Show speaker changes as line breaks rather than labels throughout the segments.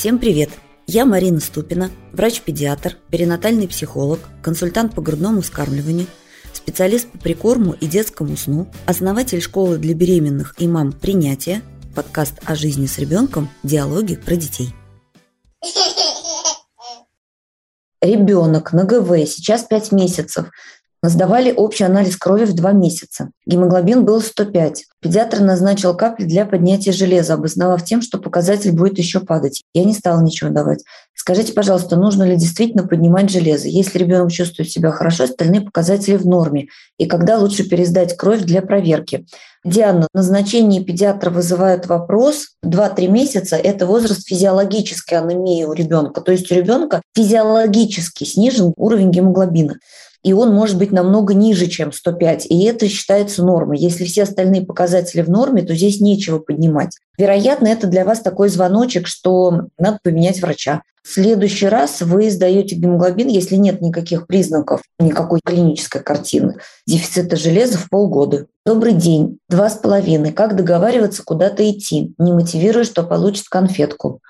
Всем привет! Я Марина Ступина, врач-педиатр, перинатальный психолог, консультант по грудному вскармливанию, специалист по прикорму и детскому сну, основатель школы для беременных и мам принятия, подкаст о жизни с ребенком, диалоги про детей. Ребенок на ГВ, сейчас 5 месяцев, Сдавали общий анализ крови в два месяца. Гемоглобин был 105. Педиатр назначил капли для поднятия железа, обосновав тем, что показатель будет еще падать. Я не стала ничего давать. Скажите, пожалуйста, нужно ли действительно поднимать железо? Если ребенок чувствует себя хорошо, остальные показатели в норме. И когда лучше пересдать кровь для проверки? Диана, назначение педиатра вызывает вопрос. 2-3 месяца – это возраст физиологической анемии у ребенка. То есть у ребенка физиологически снижен уровень гемоглобина и он может быть намного ниже, чем 105. И это считается нормой. Если все остальные показатели в норме, то здесь нечего поднимать. Вероятно, это для вас такой звоночек, что надо поменять врача. В следующий раз вы сдаете гемоглобин, если нет никаких признаков, никакой клинической картины, дефицита железа в полгода. Добрый день. Два с половиной. Как договариваться, куда-то идти? Не мотивируя, что получит конфетку.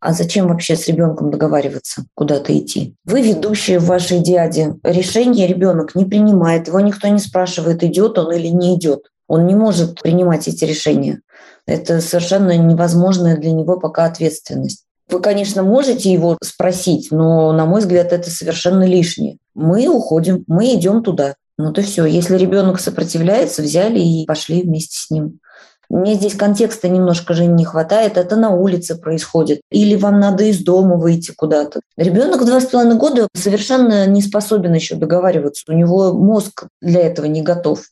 А зачем вообще с ребенком договариваться, куда-то идти? Вы ведущие в вашей дяде. Решение ребенок не принимает. Его никто не спрашивает, идет он или не идет. Он не может принимать эти решения. Это совершенно невозможная для него пока ответственность. Вы, конечно, можете его спросить, но, на мой взгляд, это совершенно лишнее. Мы уходим, мы идем туда. Ну то все. Если ребенок сопротивляется, взяли и пошли вместе с ним. Мне здесь контекста немножко же не хватает, это на улице происходит. Или вам надо из дома выйти куда-то. Ребенок в два с половиной года совершенно не способен еще договариваться. У него мозг для этого не готов.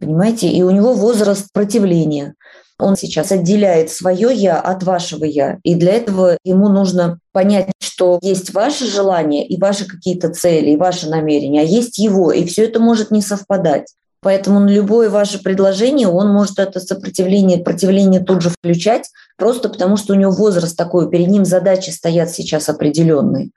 Понимаете? И у него возраст противления. Он сейчас отделяет свое «я» от вашего «я». И для этого ему нужно понять, что есть ваше желание и ваши какие-то цели, и ваши намерения, а есть его. И все это может не совпадать. Поэтому на любое ваше предложение он может это сопротивление, противление тут же включать, просто потому что у него возраст такой, перед ним задачи стоят сейчас определенные.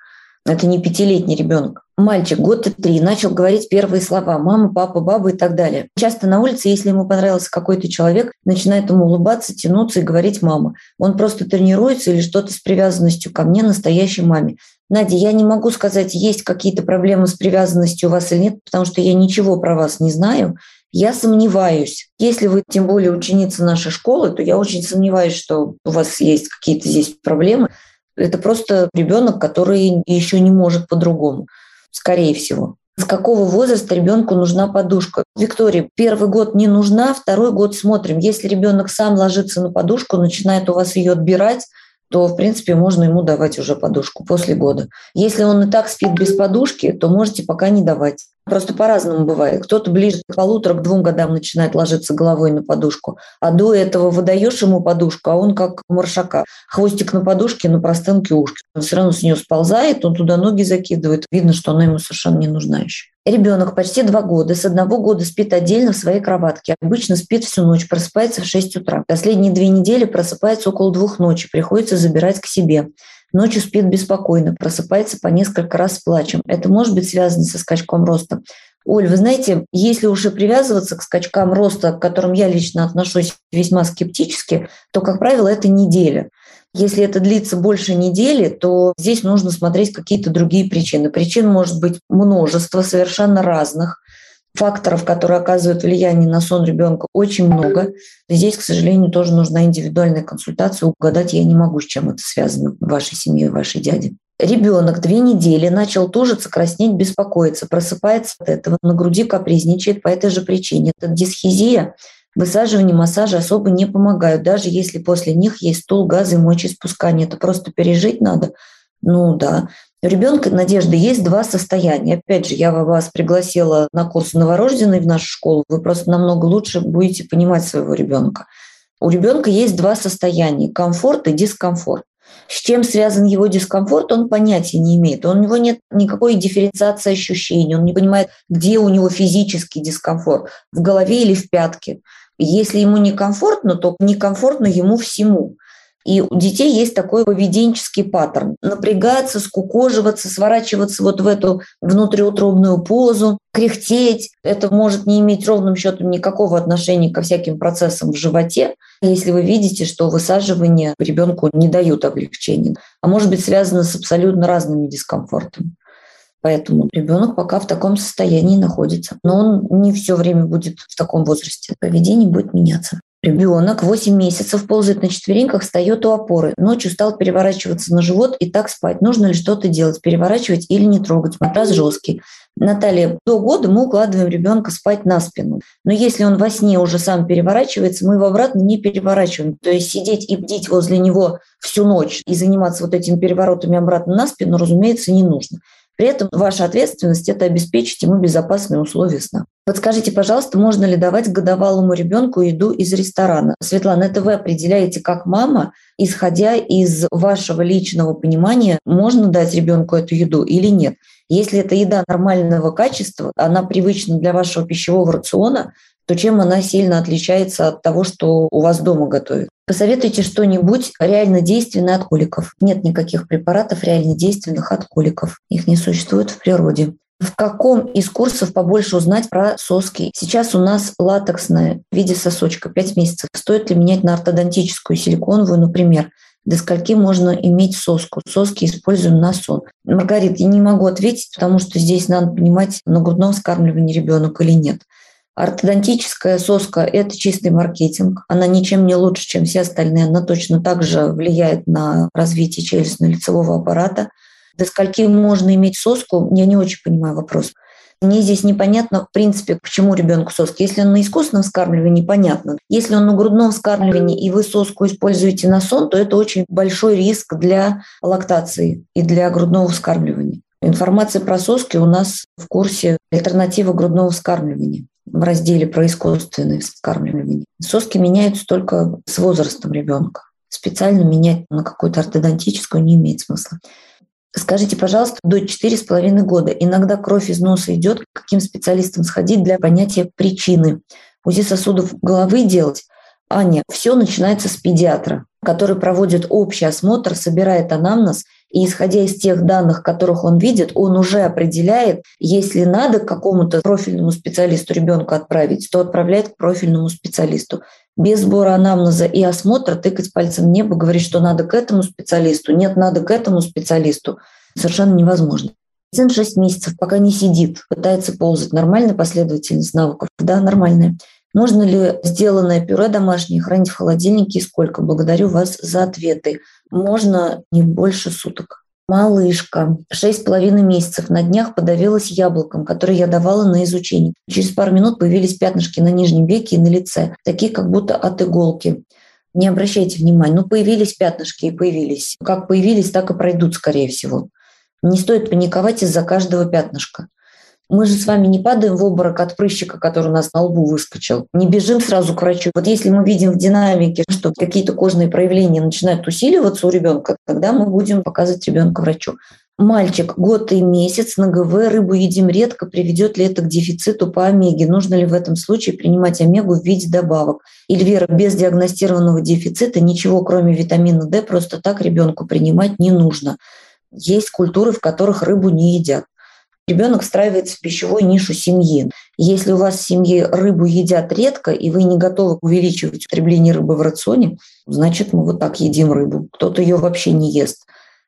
Это не пятилетний ребенок. Мальчик, год и три, начал говорить первые слова «мама», «папа», «баба» и так далее. Часто на улице, если ему понравился какой-то человек, начинает ему улыбаться, тянуться и говорить «мама». Он просто тренируется или что-то с привязанностью ко мне, настоящей маме. Надя, я не могу сказать, есть какие-то проблемы с привязанностью у вас или нет, потому что я ничего про вас не знаю. Я сомневаюсь. Если вы, тем более, ученица нашей школы, то я очень сомневаюсь, что у вас есть какие-то здесь проблемы. Это просто ребенок, который еще не может по-другому, скорее всего. С какого возраста ребенку нужна подушка? Виктория, первый год не нужна, второй год смотрим. Если ребенок сам ложится на подушку, начинает у вас ее отбирать, то, в принципе, можно ему давать уже подушку после года. Если он и так спит без подушки, то можете пока не давать. Просто по-разному бывает. Кто-то ближе к полутора, к двум годам начинает ложиться головой на подушку, а до этого выдаешь ему подушку, а он как маршака. Хвостик на подушке, на простынке ушки. Он все равно с нее сползает, он туда ноги закидывает. Видно, что она ему совершенно не нужна еще. Ребенок почти два года, с одного года спит отдельно в своей кроватке. Обычно спит всю ночь, просыпается в 6 утра. Последние две недели просыпается около двух ночи, приходится забирать к себе. Ночью спит беспокойно, просыпается по несколько раз с плачем. Это может быть связано со скачком роста. Оль, вы знаете, если уже привязываться к скачкам роста, к которым я лично отношусь весьма скептически, то, как правило, это неделя. Если это длится больше недели, то здесь нужно смотреть какие-то другие причины. Причин может быть множество совершенно разных факторов, которые оказывают влияние на сон ребенка, очень много. Здесь, к сожалению, тоже нужна индивидуальная консультация. Угадать я не могу, с чем это связано в вашей семье, в вашей дяде. Ребенок две недели начал тужиться, краснеть, беспокоиться, просыпается от этого, на груди капризничает по этой же причине. Это дисхизия, высаживание, массажи особо не помогают, даже если после них есть стул, газы и мочеиспускание. Это просто пережить надо. Ну да, у ребенка Надежды есть два состояния. Опять же, я вас пригласила на курс новорожденный в нашу школу. Вы просто намного лучше будете понимать своего ребенка. У ребенка есть два состояния – комфорт и дискомфорт. С чем связан его дискомфорт, он понятия не имеет. У него нет никакой дифференциации ощущений, он не понимает, где у него физический дискомфорт, в голове или в пятке. Если ему некомфортно, то некомфортно ему всему. И у детей есть такой поведенческий паттерн. Напрягаться, скукоживаться, сворачиваться вот в эту внутриутробную позу, кряхтеть. Это может не иметь ровным счетом никакого отношения ко всяким процессам в животе, если вы видите, что высаживание ребенку не дают облегчения, а может быть связано с абсолютно разными дискомфортами. Поэтому ребенок пока в таком состоянии находится. Но он не все время будет в таком возрасте. Поведение будет меняться. Ребенок 8 месяцев ползает на четвереньках, встает у опоры. Ночью стал переворачиваться на живот и так спать. Нужно ли что-то делать, переворачивать или не трогать? Матрас жесткий. Наталья, до года мы укладываем ребенка спать на спину. Но если он во сне уже сам переворачивается, мы его обратно не переворачиваем. То есть сидеть и бдить возле него всю ночь и заниматься вот этими переворотами обратно на спину, разумеется, не нужно. При этом ваша ответственность – это обеспечить ему безопасные условия сна. Подскажите, пожалуйста, можно ли давать годовалому ребенку еду из ресторана? Светлана, это вы определяете как мама, исходя из вашего личного понимания, можно дать ребенку эту еду или нет. Если это еда нормального качества, она привычна для вашего пищевого рациона, то чем она сильно отличается от того, что у вас дома готовят? Посоветуйте что-нибудь реально действенное от коликов. Нет никаких препаратов реально действенных от коликов. Их не существует в природе. В каком из курсов побольше узнать про соски? Сейчас у нас латексная в виде сосочка 5 месяцев. Стоит ли менять на ортодонтическую силиконовую, например? До скольки можно иметь соску? Соски используем на сон. Маргарита, я не могу ответить, потому что здесь надо понимать, на грудном вскармливании ребенок или нет. Ортодонтическая соска – это чистый маркетинг. Она ничем не лучше, чем все остальные. Она точно так же влияет на развитие челюстно-лицевого аппарата. До скольки можно иметь соску, я не очень понимаю вопрос. Мне здесь непонятно, в принципе, почему ребенку соски. Если он на искусственном вскармливании, понятно. Если он на грудном вскармливании, и вы соску используете на сон, то это очень большой риск для лактации и для грудного вскармливания. Информация про соски у нас в курсе «Альтернатива грудного вскармливания» в разделе про искусственное вскармливание. Соски меняются только с возрастом ребенка. Специально менять на какую-то ортодонтическую не имеет смысла. Скажите, пожалуйста, до 4,5 года иногда кровь из носа идет, к каким специалистам сходить для понятия причины? УЗИ сосудов головы делать? Аня, все начинается с педиатра, который проводит общий осмотр, собирает анамнез – и исходя из тех данных, которых он видит, он уже определяет, если надо к какому-то профильному специалисту ребенка отправить, то отправляет к профильному специалисту. Без сбора анамнеза и осмотра тыкать пальцем в небо, говорить, что надо к этому специалисту, нет, надо к этому специалисту, совершенно невозможно. Сын 6 месяцев, пока не сидит, пытается ползать. Нормальная последовательность навыков? Да, нормальная. Можно ли сделанное пюре домашнее хранить в холодильнике и сколько? Благодарю вас за ответы можно не больше суток. Малышка, шесть с половиной месяцев, на днях подавилась яблоком, которое я давала на изучение. Через пару минут появились пятнышки на нижнем веке и на лице, такие как будто от иголки. Не обращайте внимания, ну появились пятнышки и появились. Как появились, так и пройдут, скорее всего. Не стоит паниковать из-за каждого пятнышка. Мы же с вами не падаем в обморок от прыщика, который у нас на лбу выскочил. Не бежим сразу к врачу. Вот если мы видим в динамике, что какие-то кожные проявления начинают усиливаться у ребенка, тогда мы будем показывать ребенка врачу. Мальчик, год и месяц на ГВ, рыбу едим редко, приведет ли это к дефициту по омеге? Нужно ли в этом случае принимать омегу в виде добавок? Эльвира, без диагностированного дефицита ничего, кроме витамина D, просто так ребенку принимать не нужно. Есть культуры, в которых рыбу не едят ребенок встраивается в пищевую нишу семьи. Если у вас в семье рыбу едят редко, и вы не готовы увеличивать употребление рыбы в рационе, значит, мы вот так едим рыбу. Кто-то ее вообще не ест.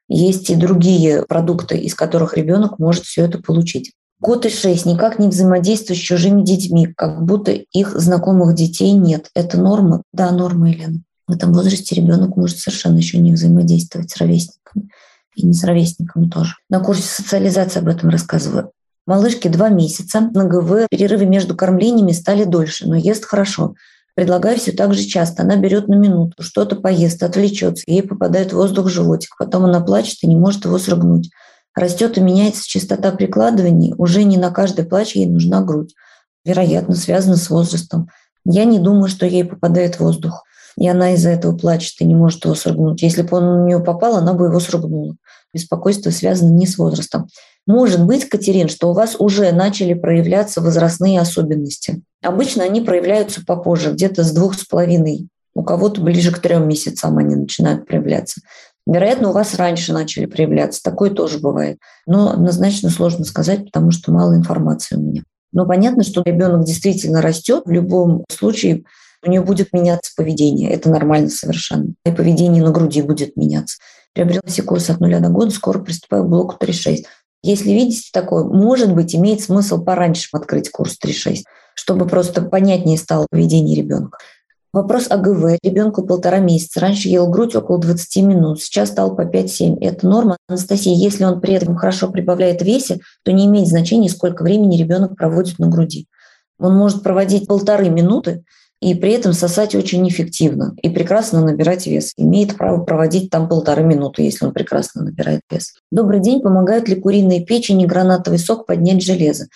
Есть и другие продукты, из которых ребенок может все это получить. Год и шесть никак не взаимодействуют с чужими детьми, как будто их знакомых детей нет. Это норма? Да, норма, Елена. В этом возрасте ребенок может совершенно еще не взаимодействовать с ровесниками и не с ровесниками тоже. На курсе социализации об этом рассказываю. Малышке два месяца. На ГВ перерывы между кормлениями стали дольше, но ест хорошо. Предлагаю все так же часто. Она берет на минуту, что-то поест, отвлечется, ей попадает воздух в животик. Потом она плачет и не может его срыгнуть. Растет и меняется частота прикладываний. Уже не на каждый плач ей нужна грудь. Вероятно, связано с возрастом. Я не думаю, что ей попадает воздух и она из-за этого плачет и не может его срыгнуть. Если бы он на нее попал, она бы его срыгнула. Беспокойство связано не с возрастом. Может быть, Катерин, что у вас уже начали проявляться возрастные особенности. Обычно они проявляются попозже, где-то с двух с половиной У кого-то ближе к трем месяцам они начинают проявляться. Вероятно, у вас раньше начали проявляться. Такое тоже бывает. Но однозначно сложно сказать, потому что мало информации у меня. Но понятно, что ребенок действительно растет. В любом случае у нее будет меняться поведение. Это нормально совершенно. И поведение на груди будет меняться. Приобрела себе курс от нуля до года, скоро приступаю к блоку 3.6. Если видите такое, может быть, имеет смысл пораньше открыть курс 3.6, чтобы просто понятнее стало поведение ребенка. Вопрос АГВ. Ребенку полтора месяца. Раньше ел грудь около 20 минут, сейчас стал по 5-7. Это норма. Анастасия, если он при этом хорошо прибавляет весе, то не имеет значения, сколько времени ребенок проводит на груди. Он может проводить полторы минуты и при этом сосать очень эффективно и прекрасно набирать вес. Имеет право проводить там полторы минуты, если он прекрасно набирает вес. Добрый день. Помогают ли куриные печени гранатовый сок поднять железо?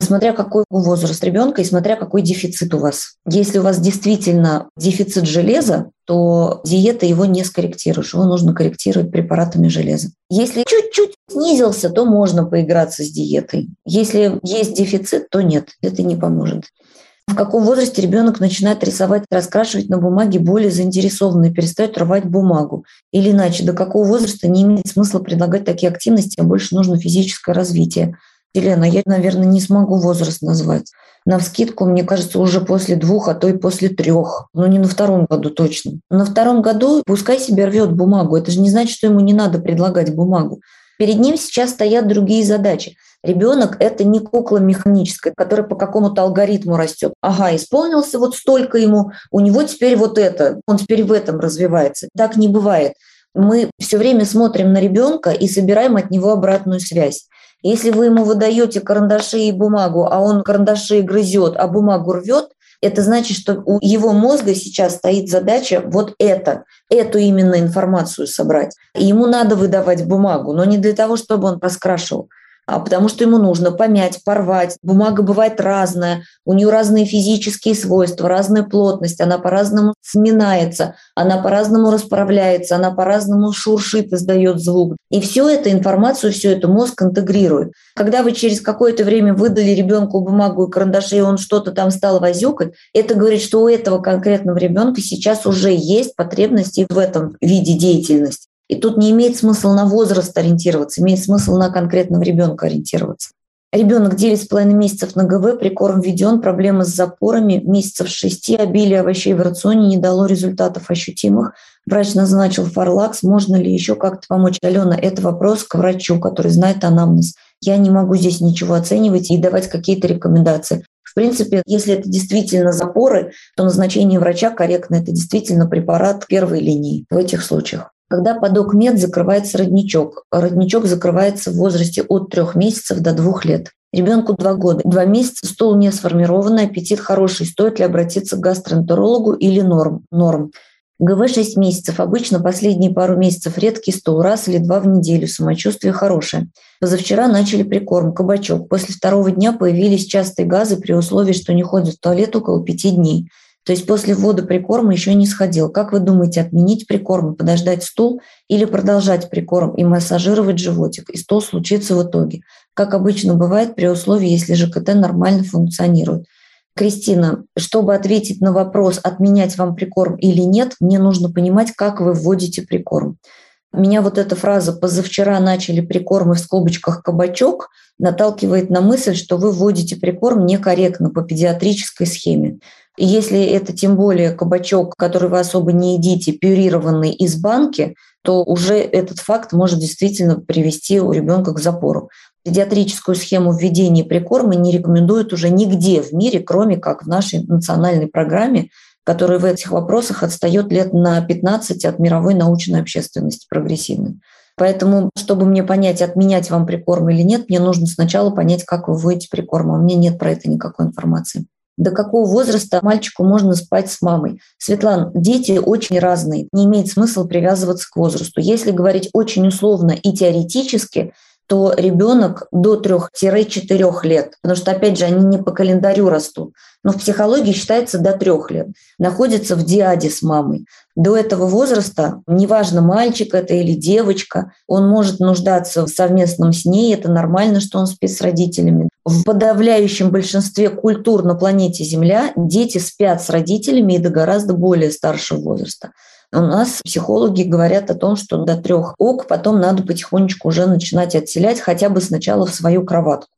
смотря какой возраст ребенка и смотря какой дефицит у вас. Если у вас действительно дефицит железа, то диета его не скорректируешь, его нужно корректировать препаратами железа. Если чуть-чуть снизился, то можно поиграться с диетой. Если есть дефицит, то нет, это не поможет. В каком возрасте ребенок начинает рисовать, раскрашивать на бумаге более заинтересованно перестает рвать бумагу? Или иначе, до какого возраста не имеет смысла предлагать такие активности, а больше нужно физическое развитие? Елена, я, наверное, не смогу возраст назвать. На вскидку, мне кажется, уже после двух, а то и после трех. Но не на втором году точно. На втором году пускай себе рвет бумагу. Это же не значит, что ему не надо предлагать бумагу. Перед ним сейчас стоят другие задачи. Ребенок – это не кукла механическая, которая по какому-то алгоритму растет. Ага, исполнился вот столько ему, у него теперь вот это, он теперь в этом развивается. Так не бывает. Мы все время смотрим на ребенка и собираем от него обратную связь. Если вы ему выдаете карандаши и бумагу, а он карандаши грызет, а бумагу рвет, это значит, что у его мозга сейчас стоит задача вот это, эту именно информацию собрать. И ему надо выдавать бумагу, но не для того, чтобы он раскрашивал, а потому что ему нужно помять, порвать. Бумага бывает разная, у нее разные физические свойства, разная плотность, она по-разному сминается, она по-разному расправляется, она по-разному шуршит, издает звук. И всю эту информацию, всю эту мозг интегрирует. Когда вы через какое-то время выдали ребенку бумагу и карандаши, и он что-то там стал возюкать, это говорит, что у этого конкретного ребенка сейчас уже есть потребности в этом виде деятельности. И тут не имеет смысла на возраст ориентироваться, имеет смысл на конкретного ребенка ориентироваться. Ребенок 9,5 месяцев на ГВ, прикорм введен, проблемы с запорами, месяцев 6, обилие овощей в рационе не дало результатов ощутимых. Врач назначил фарлакс, можно ли еще как-то помочь? Алена, это вопрос к врачу, который знает анамнез. Я не могу здесь ничего оценивать и давать какие-то рекомендации. В принципе, если это действительно запоры, то назначение врача корректно. Это действительно препарат первой линии в этих случаях когда подок мед закрывается родничок. Родничок закрывается в возрасте от трех месяцев до двух лет. Ребенку два года. Два месяца стул не сформированный, аппетит хороший. Стоит ли обратиться к гастроэнтерологу или норм? Норм. ГВ 6 месяцев. Обычно последние пару месяцев редкий стул, раз или два в неделю. Самочувствие хорошее. Позавчера начали прикорм, кабачок. После второго дня появились частые газы при условии, что не ходят в туалет около пяти дней. То есть после ввода прикорма еще не сходил. Как вы думаете, отменить прикорм, подождать стул или продолжать прикорм и массажировать животик? И стул случится в итоге. Как обычно бывает при условии, если ЖКТ нормально функционирует. Кристина, чтобы ответить на вопрос, отменять вам прикорм или нет, мне нужно понимать, как вы вводите прикорм. Меня вот эта фраза «позавчера начали прикормы в скобочках кабачок» наталкивает на мысль, что вы вводите прикорм некорректно по педиатрической схеме. Если это тем более кабачок, который вы особо не едите, пюрированный из банки, то уже этот факт может действительно привести у ребенка к запору. Педиатрическую схему введения прикорма не рекомендуют уже нигде в мире, кроме как в нашей национальной программе, которая в этих вопросах отстает лет на 15 от мировой научной общественности прогрессивной. Поэтому, чтобы мне понять, отменять вам прикорм или нет, мне нужно сначала понять, как вы вводите прикорм. А у меня нет про это никакой информации до какого возраста мальчику можно спать с мамой. Светлана, дети очень разные, не имеет смысла привязываться к возрасту. Если говорить очень условно и теоретически, то ребенок до 3-4 лет, потому что, опять же, они не по календарю растут, но в психологии считается до 3 лет, находится в диаде с мамой. До этого возраста, неважно, мальчик это или девочка, он может нуждаться в совместном с ней, это нормально, что он спит с родителями. В подавляющем большинстве культур на планете Земля дети спят с родителями и до гораздо более старшего возраста. У нас психологи говорят о том, что до трех ок потом надо потихонечку уже начинать отселять хотя бы сначала в свою кроватку.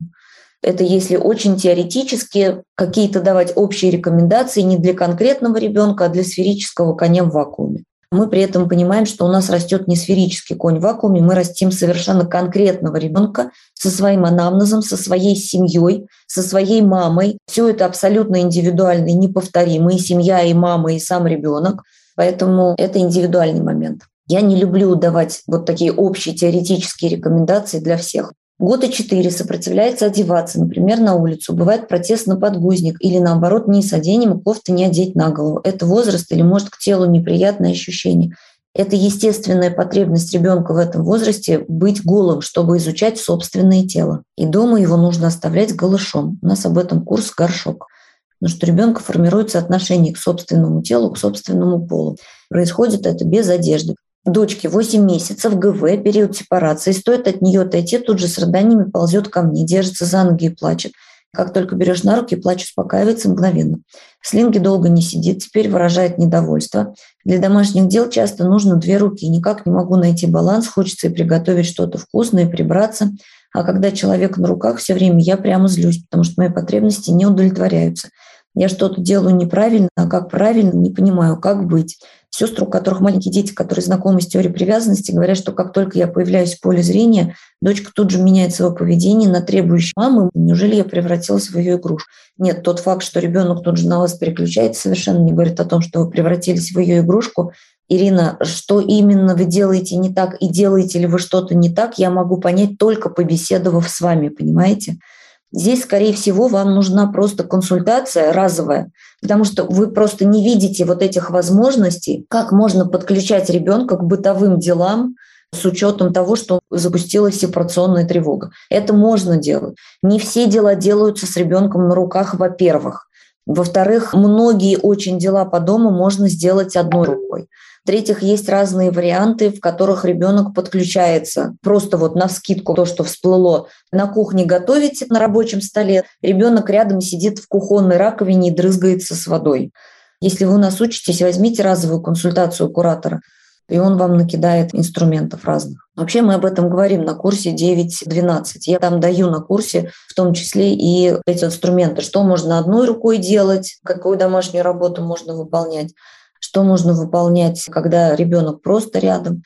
Это если очень теоретически какие-то давать общие рекомендации не для конкретного ребенка, а для сферического коня в вакууме. Мы при этом понимаем, что у нас растет не сферический конь в вакууме, мы растим совершенно конкретного ребенка со своим анамнезом, со своей семьей, со своей мамой. Все это абсолютно индивидуально и неповторимо. И семья, и мама, и сам ребенок. Поэтому это индивидуальный момент. Я не люблю давать вот такие общие теоретические рекомендации для всех. Года четыре сопротивляется одеваться, например, на улицу. Бывает протест на подгузник или наоборот не оденем, кофты не одеть на голову. Это возраст или может к телу неприятное ощущение. Это естественная потребность ребенка в этом возрасте быть голым, чтобы изучать собственное тело. И дома его нужно оставлять голышом. У нас об этом курс «Горшок». Потому что ребенка формируется отношение к собственному телу, к собственному полу. Происходит это без одежды. Дочке 8 месяцев, ГВ, период сепарации. Стоит от нее отойти, тут же с рыданиями ползет ко мне, держится за ноги и плачет. Как только берешь на руки, плач успокаивается мгновенно. В слинге долго не сидит, теперь выражает недовольство. Для домашних дел часто нужно две руки. Никак не могу найти баланс, хочется и приготовить что-то вкусное, и прибраться. А когда человек на руках все время, я прямо злюсь, потому что мои потребности не удовлетворяются. Я что-то делаю неправильно, а как правильно, не понимаю, как быть. Сестры, у которых маленькие дети, которые знакомы с теорией привязанности, говорят, что как только я появляюсь в поле зрения, дочка тут же меняет свое поведение на требующее мамы. Неужели я превратилась в ее игрушку? Нет, тот факт, что ребенок тут же на вас переключается, совершенно не говорит о том, что вы превратились в ее игрушку. Ирина, что именно вы делаете не так и делаете ли вы что-то не так, я могу понять только побеседовав с вами, понимаете? Здесь, скорее всего, вам нужна просто консультация разовая, потому что вы просто не видите вот этих возможностей, как можно подключать ребенка к бытовым делам, с учетом того, что запустилась сепарационная тревога. Это можно делать. Не все дела делаются с ребенком на руках, во-первых. Во-вторых, многие очень дела по дому можно сделать одной рукой. В-третьих, есть разные варианты, в которых ребенок подключается. Просто вот на скидку то, что всплыло. На кухне готовите на рабочем столе, ребенок рядом сидит в кухонной раковине и дрызгается с водой. Если вы нас учитесь, возьмите разовую консультацию куратора, и он вам накидает инструментов разных. Вообще мы об этом говорим на курсе 9-12. Я там даю на курсе в том числе и эти инструменты, что можно одной рукой делать, какую домашнюю работу можно выполнять, что нужно выполнять, когда ребенок просто рядом.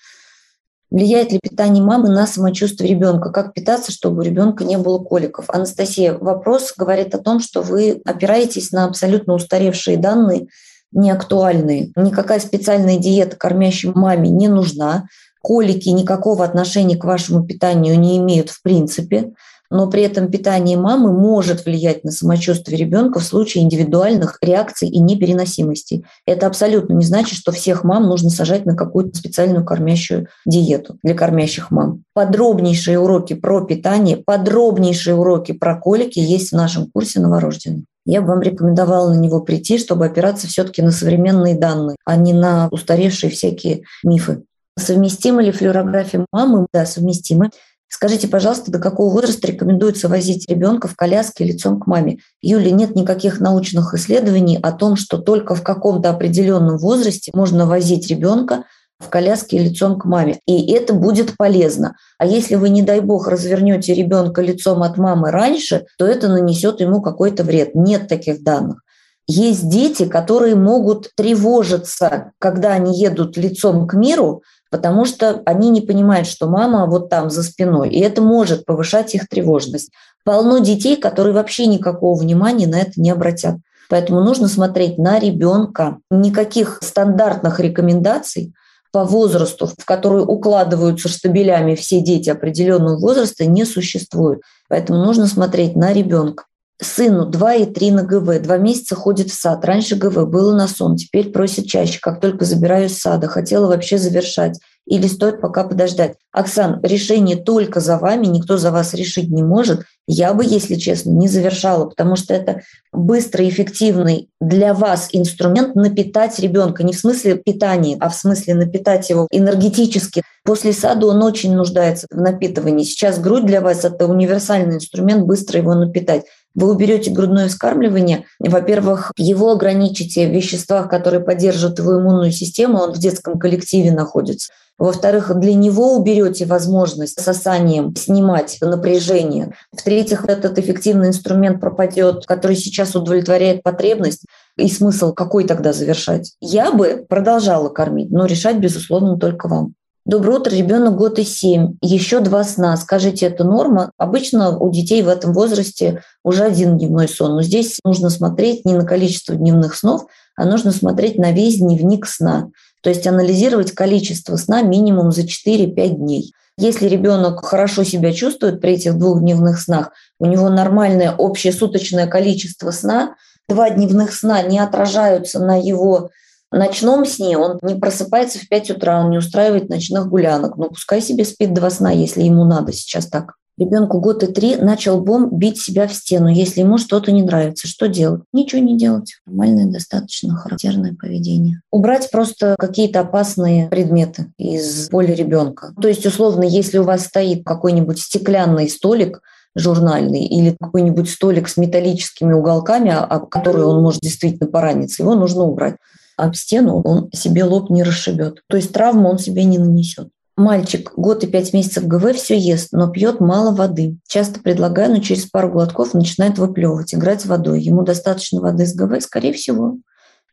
Влияет ли питание мамы на самочувствие ребенка? Как питаться, чтобы у ребенка не было коликов? Анастасия, вопрос говорит о том, что вы опираетесь на абсолютно устаревшие данные, неактуальные. Никакая специальная диета кормящей маме не нужна. Колики никакого отношения к вашему питанию не имеют в принципе но при этом питание мамы может влиять на самочувствие ребенка в случае индивидуальных реакций и непереносимостей. Это абсолютно не значит, что всех мам нужно сажать на какую-то специальную кормящую диету для кормящих мам. Подробнейшие уроки про питание, подробнейшие уроки про колики есть в нашем курсе новорожденных. Я бы вам рекомендовала на него прийти, чтобы опираться все-таки на современные данные, а не на устаревшие всякие мифы. Совместима ли флюорография мамы? Да, совместимы. Скажите, пожалуйста, до какого возраста рекомендуется возить ребенка в коляске лицом к маме? Юля, нет никаких научных исследований о том, что только в каком-то определенном возрасте можно возить ребенка в коляске лицом к маме. И это будет полезно. А если вы, не дай бог, развернете ребенка лицом от мамы раньше, то это нанесет ему какой-то вред. Нет таких данных. Есть дети, которые могут тревожиться, когда они едут лицом к миру, потому что они не понимают, что мама вот там за спиной, и это может повышать их тревожность. Полно детей, которые вообще никакого внимания на это не обратят. Поэтому нужно смотреть на ребенка. Никаких стандартных рекомендаций по возрасту, в которые укладываются штабелями все дети определенного возраста, не существует. Поэтому нужно смотреть на ребенка. Сыну 2 и 3 на ГВ. Два месяца ходит в сад. Раньше ГВ было на сон, теперь просит чаще, как только забираю из сада. Хотела вообще завершать. Или стоит пока подождать? Оксан, решение только за вами, никто за вас решить не может. Я бы, если честно, не завершала, потому что это быстрый, эффективный для вас инструмент напитать ребенка. Не в смысле питания, а в смысле напитать его энергетически. После сада он очень нуждается в напитывании. Сейчас грудь для вас – это универсальный инструмент быстро его напитать. Вы уберете грудное вскармливание, во-первых, его ограничите в веществах, которые поддерживают его иммунную систему, он в детском коллективе находится. Во-вторых, для него уберете возможность сосанием снимать напряжение. В-третьих, этот эффективный инструмент пропадет, который сейчас удовлетворяет потребность. И смысл какой тогда завершать? Я бы продолжала кормить, но решать, безусловно, только вам. Доброе утро, ребенок год и семь, еще два сна. Скажите, это норма? Обычно у детей в этом возрасте уже один дневной сон. Но здесь нужно смотреть не на количество дневных снов, а нужно смотреть на весь дневник сна. То есть анализировать количество сна минимум за 4-5 дней. Если ребенок хорошо себя чувствует при этих двух дневных снах, у него нормальное общее суточное количество сна, два дневных сна не отражаются на его ночном сне, он не просыпается в 5 утра, он не устраивает ночных гулянок. Ну, пускай себе спит два сна, если ему надо сейчас так. Ребенку год и три начал бом бить себя в стену, если ему что-то не нравится. Что делать? Ничего не делать. Нормальное, достаточно характерное поведение. Убрать просто какие-то опасные предметы из поля ребенка. То есть, условно, если у вас стоит какой-нибудь стеклянный столик, журнальный или какой-нибудь столик с металлическими уголками, о который он может действительно пораниться, его нужно убрать. Об стену он себе лоб не расшибет. То есть травму он себе не нанесет. Мальчик год и пять месяцев ГВ все ест, но пьет мало воды. Часто предлагаю, но через пару глотков начинает выплевывать, играть с водой. Ему достаточно воды с ГВ, скорее всего.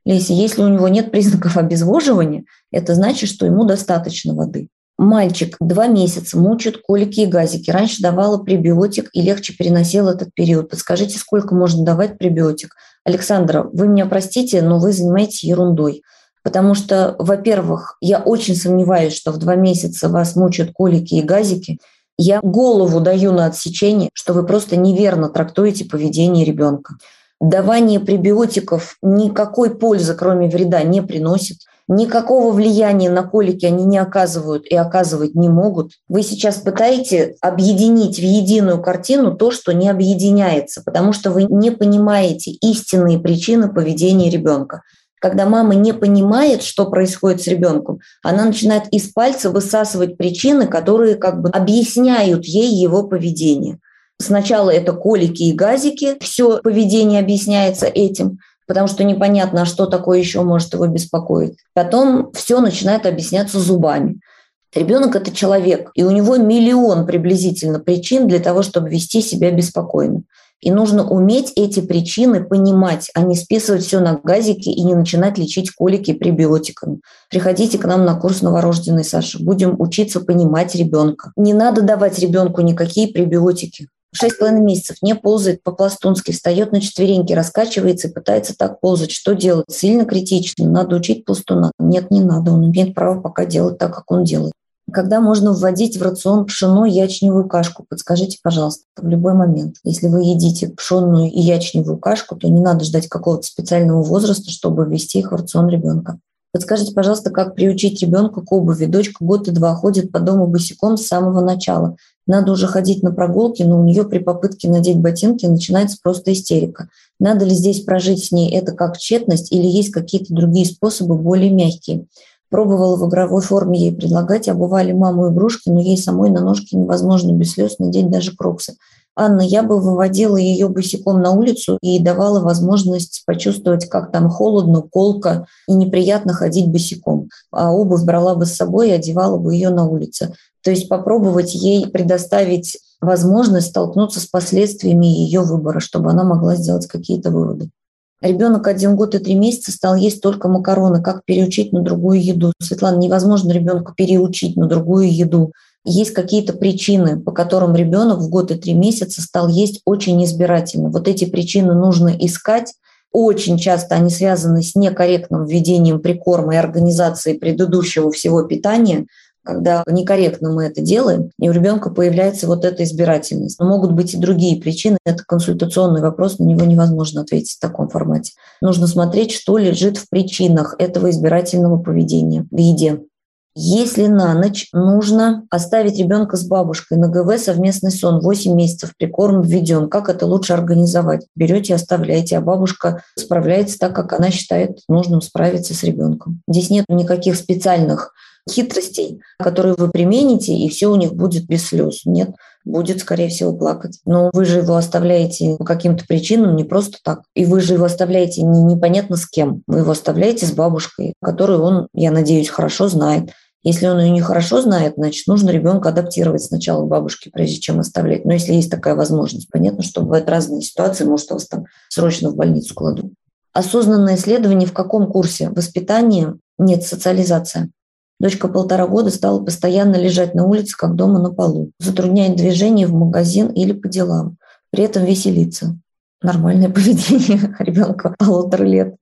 Леся, если у него нет признаков обезвоживания, это значит, что ему достаточно воды. Мальчик два месяца мучает колики и газики. Раньше давала пребиотик и легче переносил этот период. Подскажите, сколько можно давать пребиотик? Александра, вы меня простите, но вы занимаетесь ерундой. Потому что, во-первых, я очень сомневаюсь, что в два месяца вас мучают колики и газики. Я голову даю на отсечение, что вы просто неверно трактуете поведение ребенка. Давание пребиотиков никакой пользы, кроме вреда, не приносит. Никакого влияния на колики они не оказывают и оказывать не могут. Вы сейчас пытаете объединить в единую картину то, что не объединяется, потому что вы не понимаете истинные причины поведения ребенка когда мама не понимает, что происходит с ребенком, она начинает из пальца высасывать причины, которые как бы объясняют ей его поведение. Сначала это колики и газики, все поведение объясняется этим, потому что непонятно, а что такое еще может его беспокоить. Потом все начинает объясняться зубами. Ребенок – это человек, и у него миллион приблизительно причин для того, чтобы вести себя беспокойно. И нужно уметь эти причины понимать, а не списывать все на газики и не начинать лечить колики пребиотиками. Приходите к нам на курс новорожденный Саша. Будем учиться понимать ребенка. Не надо давать ребенку никакие пребиотики. Шесть половиной месяцев не ползает по-пластунски, встает на четвереньки, раскачивается и пытается так ползать. Что делать? Сильно критично. Надо учить пластуна. Нет, не надо. Он имеет право пока делать так, как он делает. Когда можно вводить в рацион пшено ячневую кашку? Подскажите, пожалуйста, в любой момент. Если вы едите пшенную и ячневую кашку, то не надо ждать какого-то специального возраста, чтобы ввести их в рацион ребенка. Подскажите, пожалуйста, как приучить ребенка к обуви? Дочка год и два ходит по дому босиком с самого начала. Надо уже ходить на прогулки, но у нее при попытке надеть ботинки начинается просто истерика. Надо ли здесь прожить с ней это как тщетность или есть какие-то другие способы более мягкие? Пробовала в игровой форме ей предлагать, обували маму игрушки, но ей самой на ножки невозможно без слез надеть даже кроксы. Анна, я бы выводила ее босиком на улицу и давала возможность почувствовать, как там холодно, колко и неприятно ходить босиком. А обувь брала бы с собой и одевала бы ее на улице. То есть попробовать ей предоставить возможность столкнуться с последствиями ее выбора, чтобы она могла сделать какие-то выводы. Ребенок один год и три месяца стал есть только макароны. Как переучить на другую еду? Светлана, невозможно ребенка переучить на другую еду. Есть какие-то причины, по которым ребенок в год и три месяца стал есть очень избирательно. Вот эти причины нужно искать. Очень часто они связаны с некорректным введением прикорма и организацией предыдущего всего питания. когда некорректно мы это делаем, и у ребенка появляется вот эта избирательность. Но могут быть и другие причины. Это консультационный вопрос, на него невозможно ответить в таком формате. Нужно смотреть, что лежит в причинах этого избирательного поведения в еде. Если на ночь нужно оставить ребенка с бабушкой на ГВ совместный сон 8 месяцев, прикорм введен, как это лучше организовать? Берете, оставляете, а бабушка справляется так, как она считает нужным справиться с ребенком. Здесь нет никаких специальных хитростей, которые вы примените, и все у них будет без слез. Нет, будет, скорее всего, плакать. Но вы же его оставляете по каким-то причинам, не просто так. И вы же его оставляете не, непонятно с кем. Вы его оставляете с бабушкой, которую он, я надеюсь, хорошо знает. Если он ее не хорошо знает, значит, нужно ребенка адаптировать сначала к бабушке, прежде чем оставлять. Но если есть такая возможность, понятно, что бывают разные ситуации, может, вас там срочно в больницу кладут. Осознанное исследование в каком курсе? Воспитание? Нет, социализация. Дочка полтора года стала постоянно лежать на улице, как дома на полу. Затрудняет движение в магазин или по делам. При этом веселиться. Нормальное поведение ребенка полутора лет.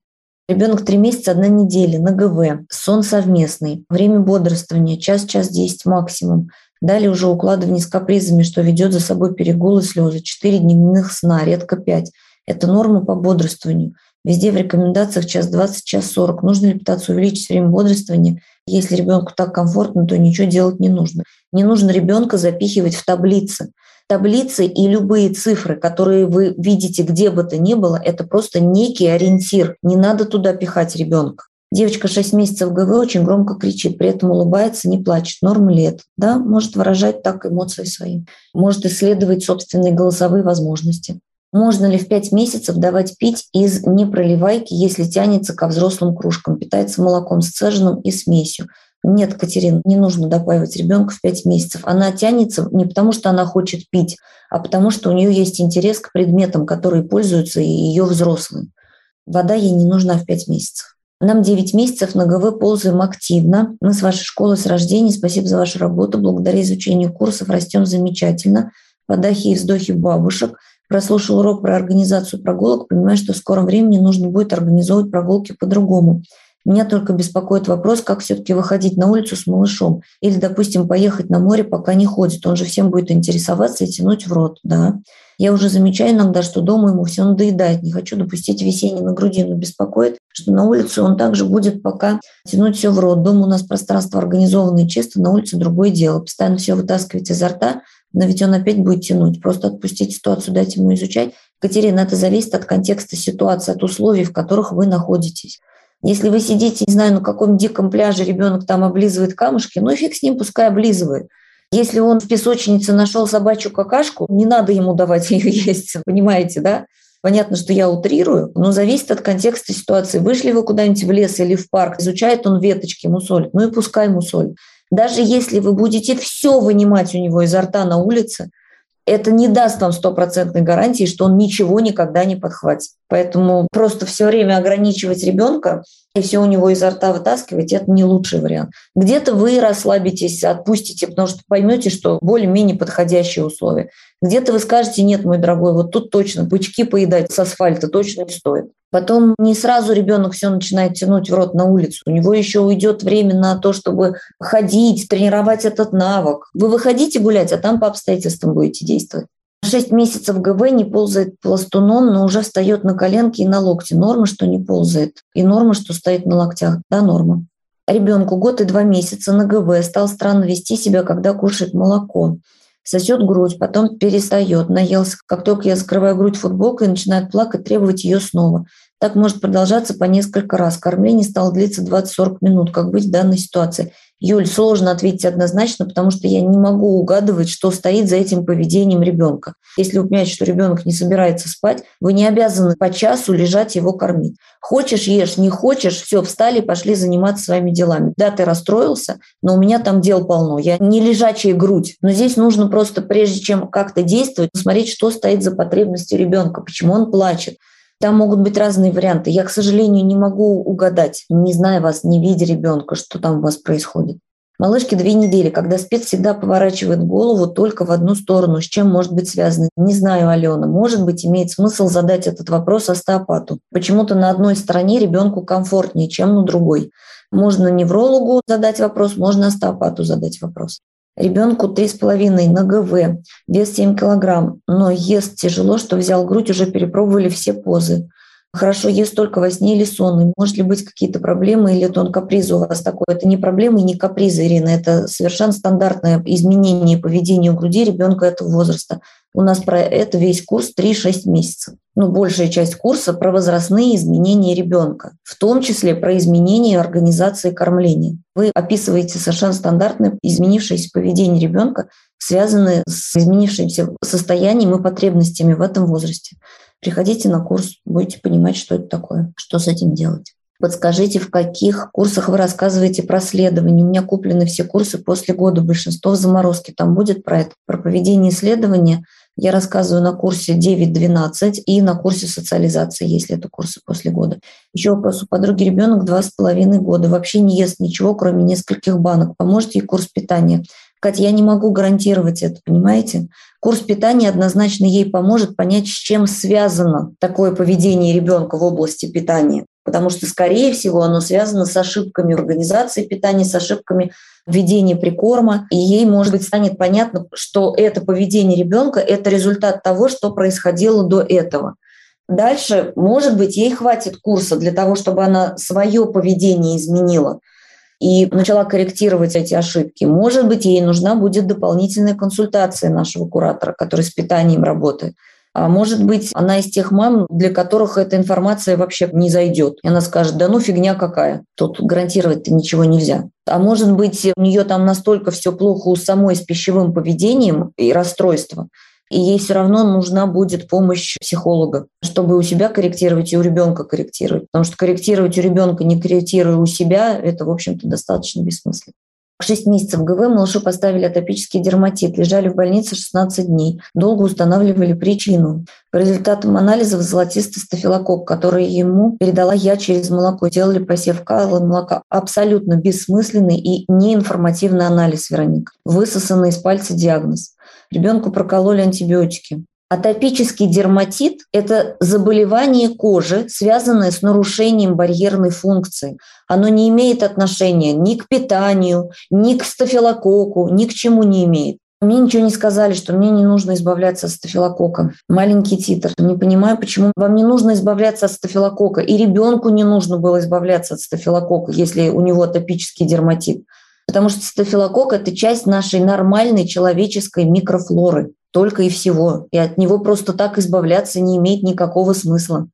Ребенок три месяца, одна неделя, на ГВ, сон совместный, время бодрствования, час-час десять максимум. Далее уже укладывание с капризами, что ведет за собой перегулы слезы. Четыре дневных сна, редко пять. Это норма по бодрствованию. Везде в рекомендациях час 20, час 40. Нужно пытаться увеличить время бодрствования? Если ребенку так комфортно, то ничего делать не нужно. Не нужно ребенка запихивать в таблицы. Таблицы и любые цифры, которые вы видите где бы то ни было, это просто некий ориентир. Не надо туда пихать ребенка. Девочка 6 месяцев ГВ очень громко кричит, при этом улыбается, не плачет. Норм это? Да, может выражать так эмоции свои. Может исследовать собственные голосовые возможности. Можно ли в 5 месяцев давать пить из непроливайки, если тянется ко взрослым кружкам, питается молоком с цеженом и смесью? Нет, Катерина, не нужно допаивать ребенка в 5 месяцев. Она тянется не потому, что она хочет пить, а потому что у нее есть интерес к предметам, которые пользуются ее взрослые. Вода ей не нужна в 5 месяцев. Нам 9 месяцев на ГВ ползаем активно. Мы с вашей школы с рождения. Спасибо за вашу работу. Благодаря изучению курсов растем замечательно. Подахи и вздохи бабушек – прослушал урок про организацию прогулок, понимаю, что в скором времени нужно будет организовывать прогулки по-другому. Меня только беспокоит вопрос, как все-таки выходить на улицу с малышом. Или, допустим, поехать на море, пока не ходит. Он же всем будет интересоваться и тянуть в рот. Да. Я уже замечаю иногда, что дома ему все надоедает. Не хочу допустить весенний на груди, но беспокоит, что на улице он также будет пока тянуть все в рот. Дома у нас пространство организованное чисто, на улице другое дело. Постоянно все вытаскивать изо рта, но ведь он опять будет тянуть. Просто отпустить ситуацию, дать ему изучать. Катерина, это зависит от контекста ситуации, от условий, в которых вы находитесь. Если вы сидите, не знаю, на каком диком пляже, ребенок там облизывает камушки, ну и фиг с ним, пускай облизывает. Если он в песочнице нашел собачью какашку, не надо ему давать ее есть, понимаете, да? Понятно, что я утрирую, но зависит от контекста ситуации. Вышли вы куда-нибудь в лес или в парк, изучает он веточки, мусолит, ну и пускай мусолит. Даже если вы будете все вынимать у него изо рта на улице, это не даст вам стопроцентной гарантии, что он ничего никогда не подхватит. Поэтому просто все время ограничивать ребенка и все у него изо рта вытаскивать – это не лучший вариант. Где-то вы расслабитесь, отпустите, потому что поймете, что более-менее подходящие условия. Где-то вы скажете, нет, мой дорогой, вот тут точно пучки поедать с асфальта точно не стоит. Потом не сразу ребенок все начинает тянуть в рот на улицу. У него еще уйдет время на то, чтобы ходить, тренировать этот навык. Вы выходите гулять, а там по обстоятельствам будете действовать. Шесть месяцев ГВ не ползает пластуном, но уже встает на коленки и на локти. Норма, что не ползает. И норма, что стоит на локтях. Да, норма. Ребенку год и два месяца на ГВ стал странно вести себя, когда кушает молоко сосет грудь, потом перестает, наелся. Как только я закрываю грудь футболкой, начинает плакать, требовать ее снова. Так может продолжаться по несколько раз. Кормление стало длиться 20-40 минут. Как быть в данной ситуации? Юль, сложно ответить однозначно, потому что я не могу угадывать, что стоит за этим поведением ребенка. Если вы понимаете, что ребенок не собирается спать, вы не обязаны по часу лежать его кормить. Хочешь – ешь, не хочешь – все, встали, пошли заниматься своими делами. Да, ты расстроился, но у меня там дел полно. Я не лежачая грудь. Но здесь нужно просто, прежде чем как-то действовать, посмотреть, что стоит за потребностью ребенка, почему он плачет, там могут быть разные варианты. Я, к сожалению, не могу угадать, не зная вас, не видя ребенка, что там у вас происходит. Малышке две недели, когда спец всегда поворачивает голову только в одну сторону. С чем может быть связано? Не знаю, Алена. Может быть, имеет смысл задать этот вопрос остеопату. Почему-то на одной стороне ребенку комфортнее, чем на другой. Можно неврологу задать вопрос, можно остеопату задать вопрос. Ребенку 3,5 на ГВ, вес 7 килограмм, но ест тяжело, что взял грудь, уже перепробовали все позы хорошо ест только во сне или сон. может ли быть какие-то проблемы или это он каприз у вас такой? Это не проблемы и не капризы, Ирина. Это совершенно стандартное изменение поведения у груди ребенка этого возраста. У нас про это весь курс 3-6 месяцев. Ну, большая часть курса про возрастные изменения ребенка, в том числе про изменения организации кормления. Вы описываете совершенно стандартное изменившееся поведение ребенка, связанное с изменившимся состоянием и потребностями в этом возрасте. Приходите на курс, будете понимать, что это такое, что с этим делать. Подскажите, в каких курсах вы рассказываете про исследования. У меня куплены все курсы после года, большинство в заморозке. Там будет про это, про поведение исследования. Я рассказываю на курсе 9-12 и на курсе социализации, если это курсы после года. Еще вопрос у подруги ребенок два с половиной года. Вообще не ест ничего, кроме нескольких банок. Поможете ей курс питания? Катя, я не могу гарантировать это, понимаете? Курс питания однозначно ей поможет понять, с чем связано такое поведение ребенка в области питания. Потому что, скорее всего, оно связано с ошибками организации питания, с ошибками введения прикорма. И ей, может быть, станет понятно, что это поведение ребенка – это результат того, что происходило до этого. Дальше, может быть, ей хватит курса для того, чтобы она свое поведение изменила – и начала корректировать эти ошибки. Может быть, ей нужна будет дополнительная консультация нашего куратора, который с питанием работает. А может быть, она из тех мам, для которых эта информация вообще не зайдет. И она скажет, да ну фигня какая, тут гарантировать-то ничего нельзя. А может быть, у нее там настолько все плохо у самой с пищевым поведением и расстройство, и ей все равно нужна будет помощь психолога, чтобы у себя корректировать и у ребенка корректировать. Потому что корректировать у ребенка, не корректируя у себя, это, в общем-то, достаточно бессмысленно. 6 месяцев ГВ малышу поставили атопический дерматит, лежали в больнице 16 дней, долго устанавливали причину. По результатам анализов золотистый стафилококк, который ему передала я через молоко. Делали посев кала молока. Абсолютно бессмысленный и неинформативный анализ, Вероника. Высосанный из пальца диагноз. Ребенку прокололи антибиотики. Атопический дерматит – это заболевание кожи, связанное с нарушением барьерной функции. Оно не имеет отношения ни к питанию, ни к стафилококку, ни к чему не имеет. Мне ничего не сказали, что мне не нужно избавляться от стафилококка. Маленький титр. Не понимаю, почему вам не нужно избавляться от стафилококка. И ребенку не нужно было избавляться от стафилококка, если у него атопический дерматит. Потому что стафилококк – это часть нашей нормальной человеческой микрофлоры только и всего. И от него просто так избавляться не имеет никакого смысла.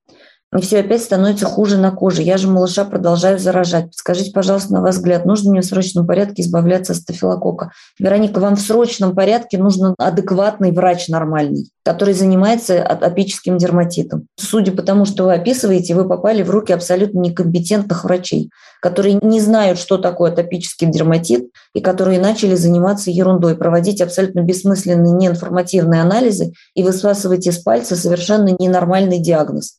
И все опять становится хуже на коже. Я же малыша продолжаю заражать. Скажите, пожалуйста, на ваш взгляд, нужно мне в срочном порядке избавляться от стафилококка? Вероника, вам в срочном порядке нужен адекватный врач нормальный, который занимается атопическим дерматитом. Судя по тому, что вы описываете, вы попали в руки абсолютно некомпетентных врачей, которые не знают, что такое атопический дерматит, и которые начали заниматься ерундой, проводить абсолютно бессмысленные, неинформативные анализы и высвасывать из пальца совершенно ненормальный диагноз.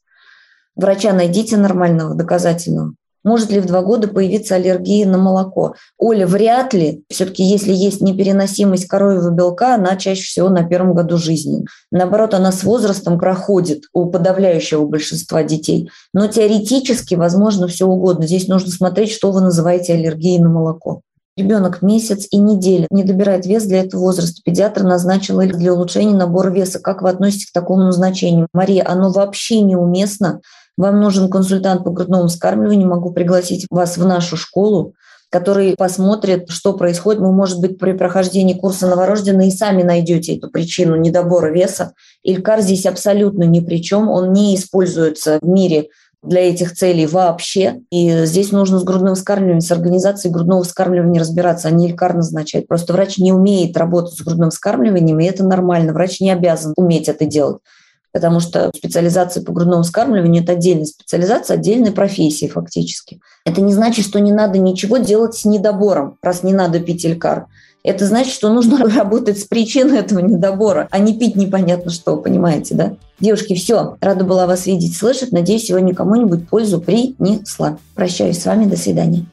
Врача найдите нормального, доказательного. Может ли в два года появиться аллергия на молоко? Оля, вряд ли. Все-таки если есть непереносимость коровьего белка, она чаще всего на первом году жизни. Наоборот, она с возрастом проходит у подавляющего большинства детей. Но теоретически возможно все угодно. Здесь нужно смотреть, что вы называете аллергией на молоко. Ребенок месяц и неделя не добирает вес для этого возраста. Педиатр назначил для улучшения набора веса. Как вы относитесь к такому назначению? Мария, оно вообще неуместно вам нужен консультант по грудному вскармливанию, могу пригласить вас в нашу школу, который посмотрит, что происходит. Вы, может быть, при прохождении курса новорожденные и сами найдете эту причину недобора веса. Илькар здесь абсолютно ни при чем. Он не используется в мире для этих целей вообще. И здесь нужно с грудным вскармливанием, с организацией грудного вскармливания разбираться, а не Илькар назначать. Просто врач не умеет работать с грудным вскармливанием, и это нормально. Врач не обязан уметь это делать потому что специализация по грудному вскармливанию – это отдельная специализация, отдельная профессия фактически. Это не значит, что не надо ничего делать с недобором, раз не надо пить элькар. Это значит, что нужно работать с причиной этого недобора, а не пить непонятно что, понимаете, да? Девушки, все. Рада была вас видеть, слышать. Надеюсь, сегодня кому-нибудь пользу принесла. Прощаюсь с вами. До свидания.